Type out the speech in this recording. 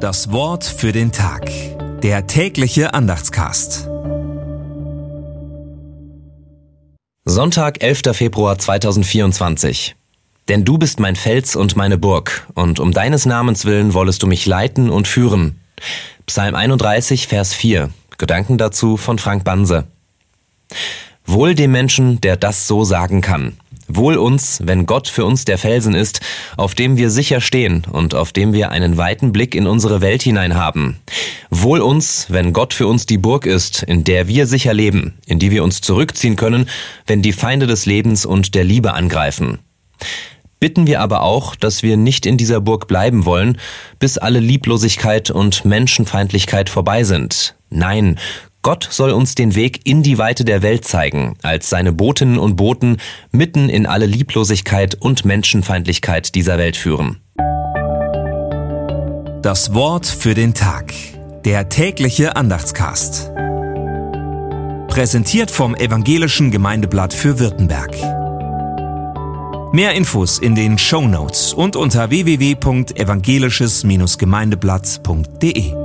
Das Wort für den Tag. Der tägliche Andachtscast. Sonntag, 11. Februar 2024. Denn du bist mein Fels und meine Burg, und um deines Namens willen wollest du mich leiten und führen. Psalm 31, Vers 4. Gedanken dazu von Frank Banse. Wohl dem Menschen, der das so sagen kann. Wohl uns, wenn Gott für uns der Felsen ist, auf dem wir sicher stehen und auf dem wir einen weiten Blick in unsere Welt hinein haben. Wohl uns, wenn Gott für uns die Burg ist, in der wir sicher leben, in die wir uns zurückziehen können, wenn die Feinde des Lebens und der Liebe angreifen. Bitten wir aber auch, dass wir nicht in dieser Burg bleiben wollen, bis alle Lieblosigkeit und Menschenfeindlichkeit vorbei sind. Nein, Gott soll uns den Weg in die Weite der Welt zeigen, als seine Botinnen und Boten mitten in alle Lieblosigkeit und Menschenfeindlichkeit dieser Welt führen. Das Wort für den Tag. Der tägliche Andachtscast. Präsentiert vom Evangelischen Gemeindeblatt für Württemberg. Mehr Infos in den Show Notes und unter www.evangelisches-gemeindeblatt.de.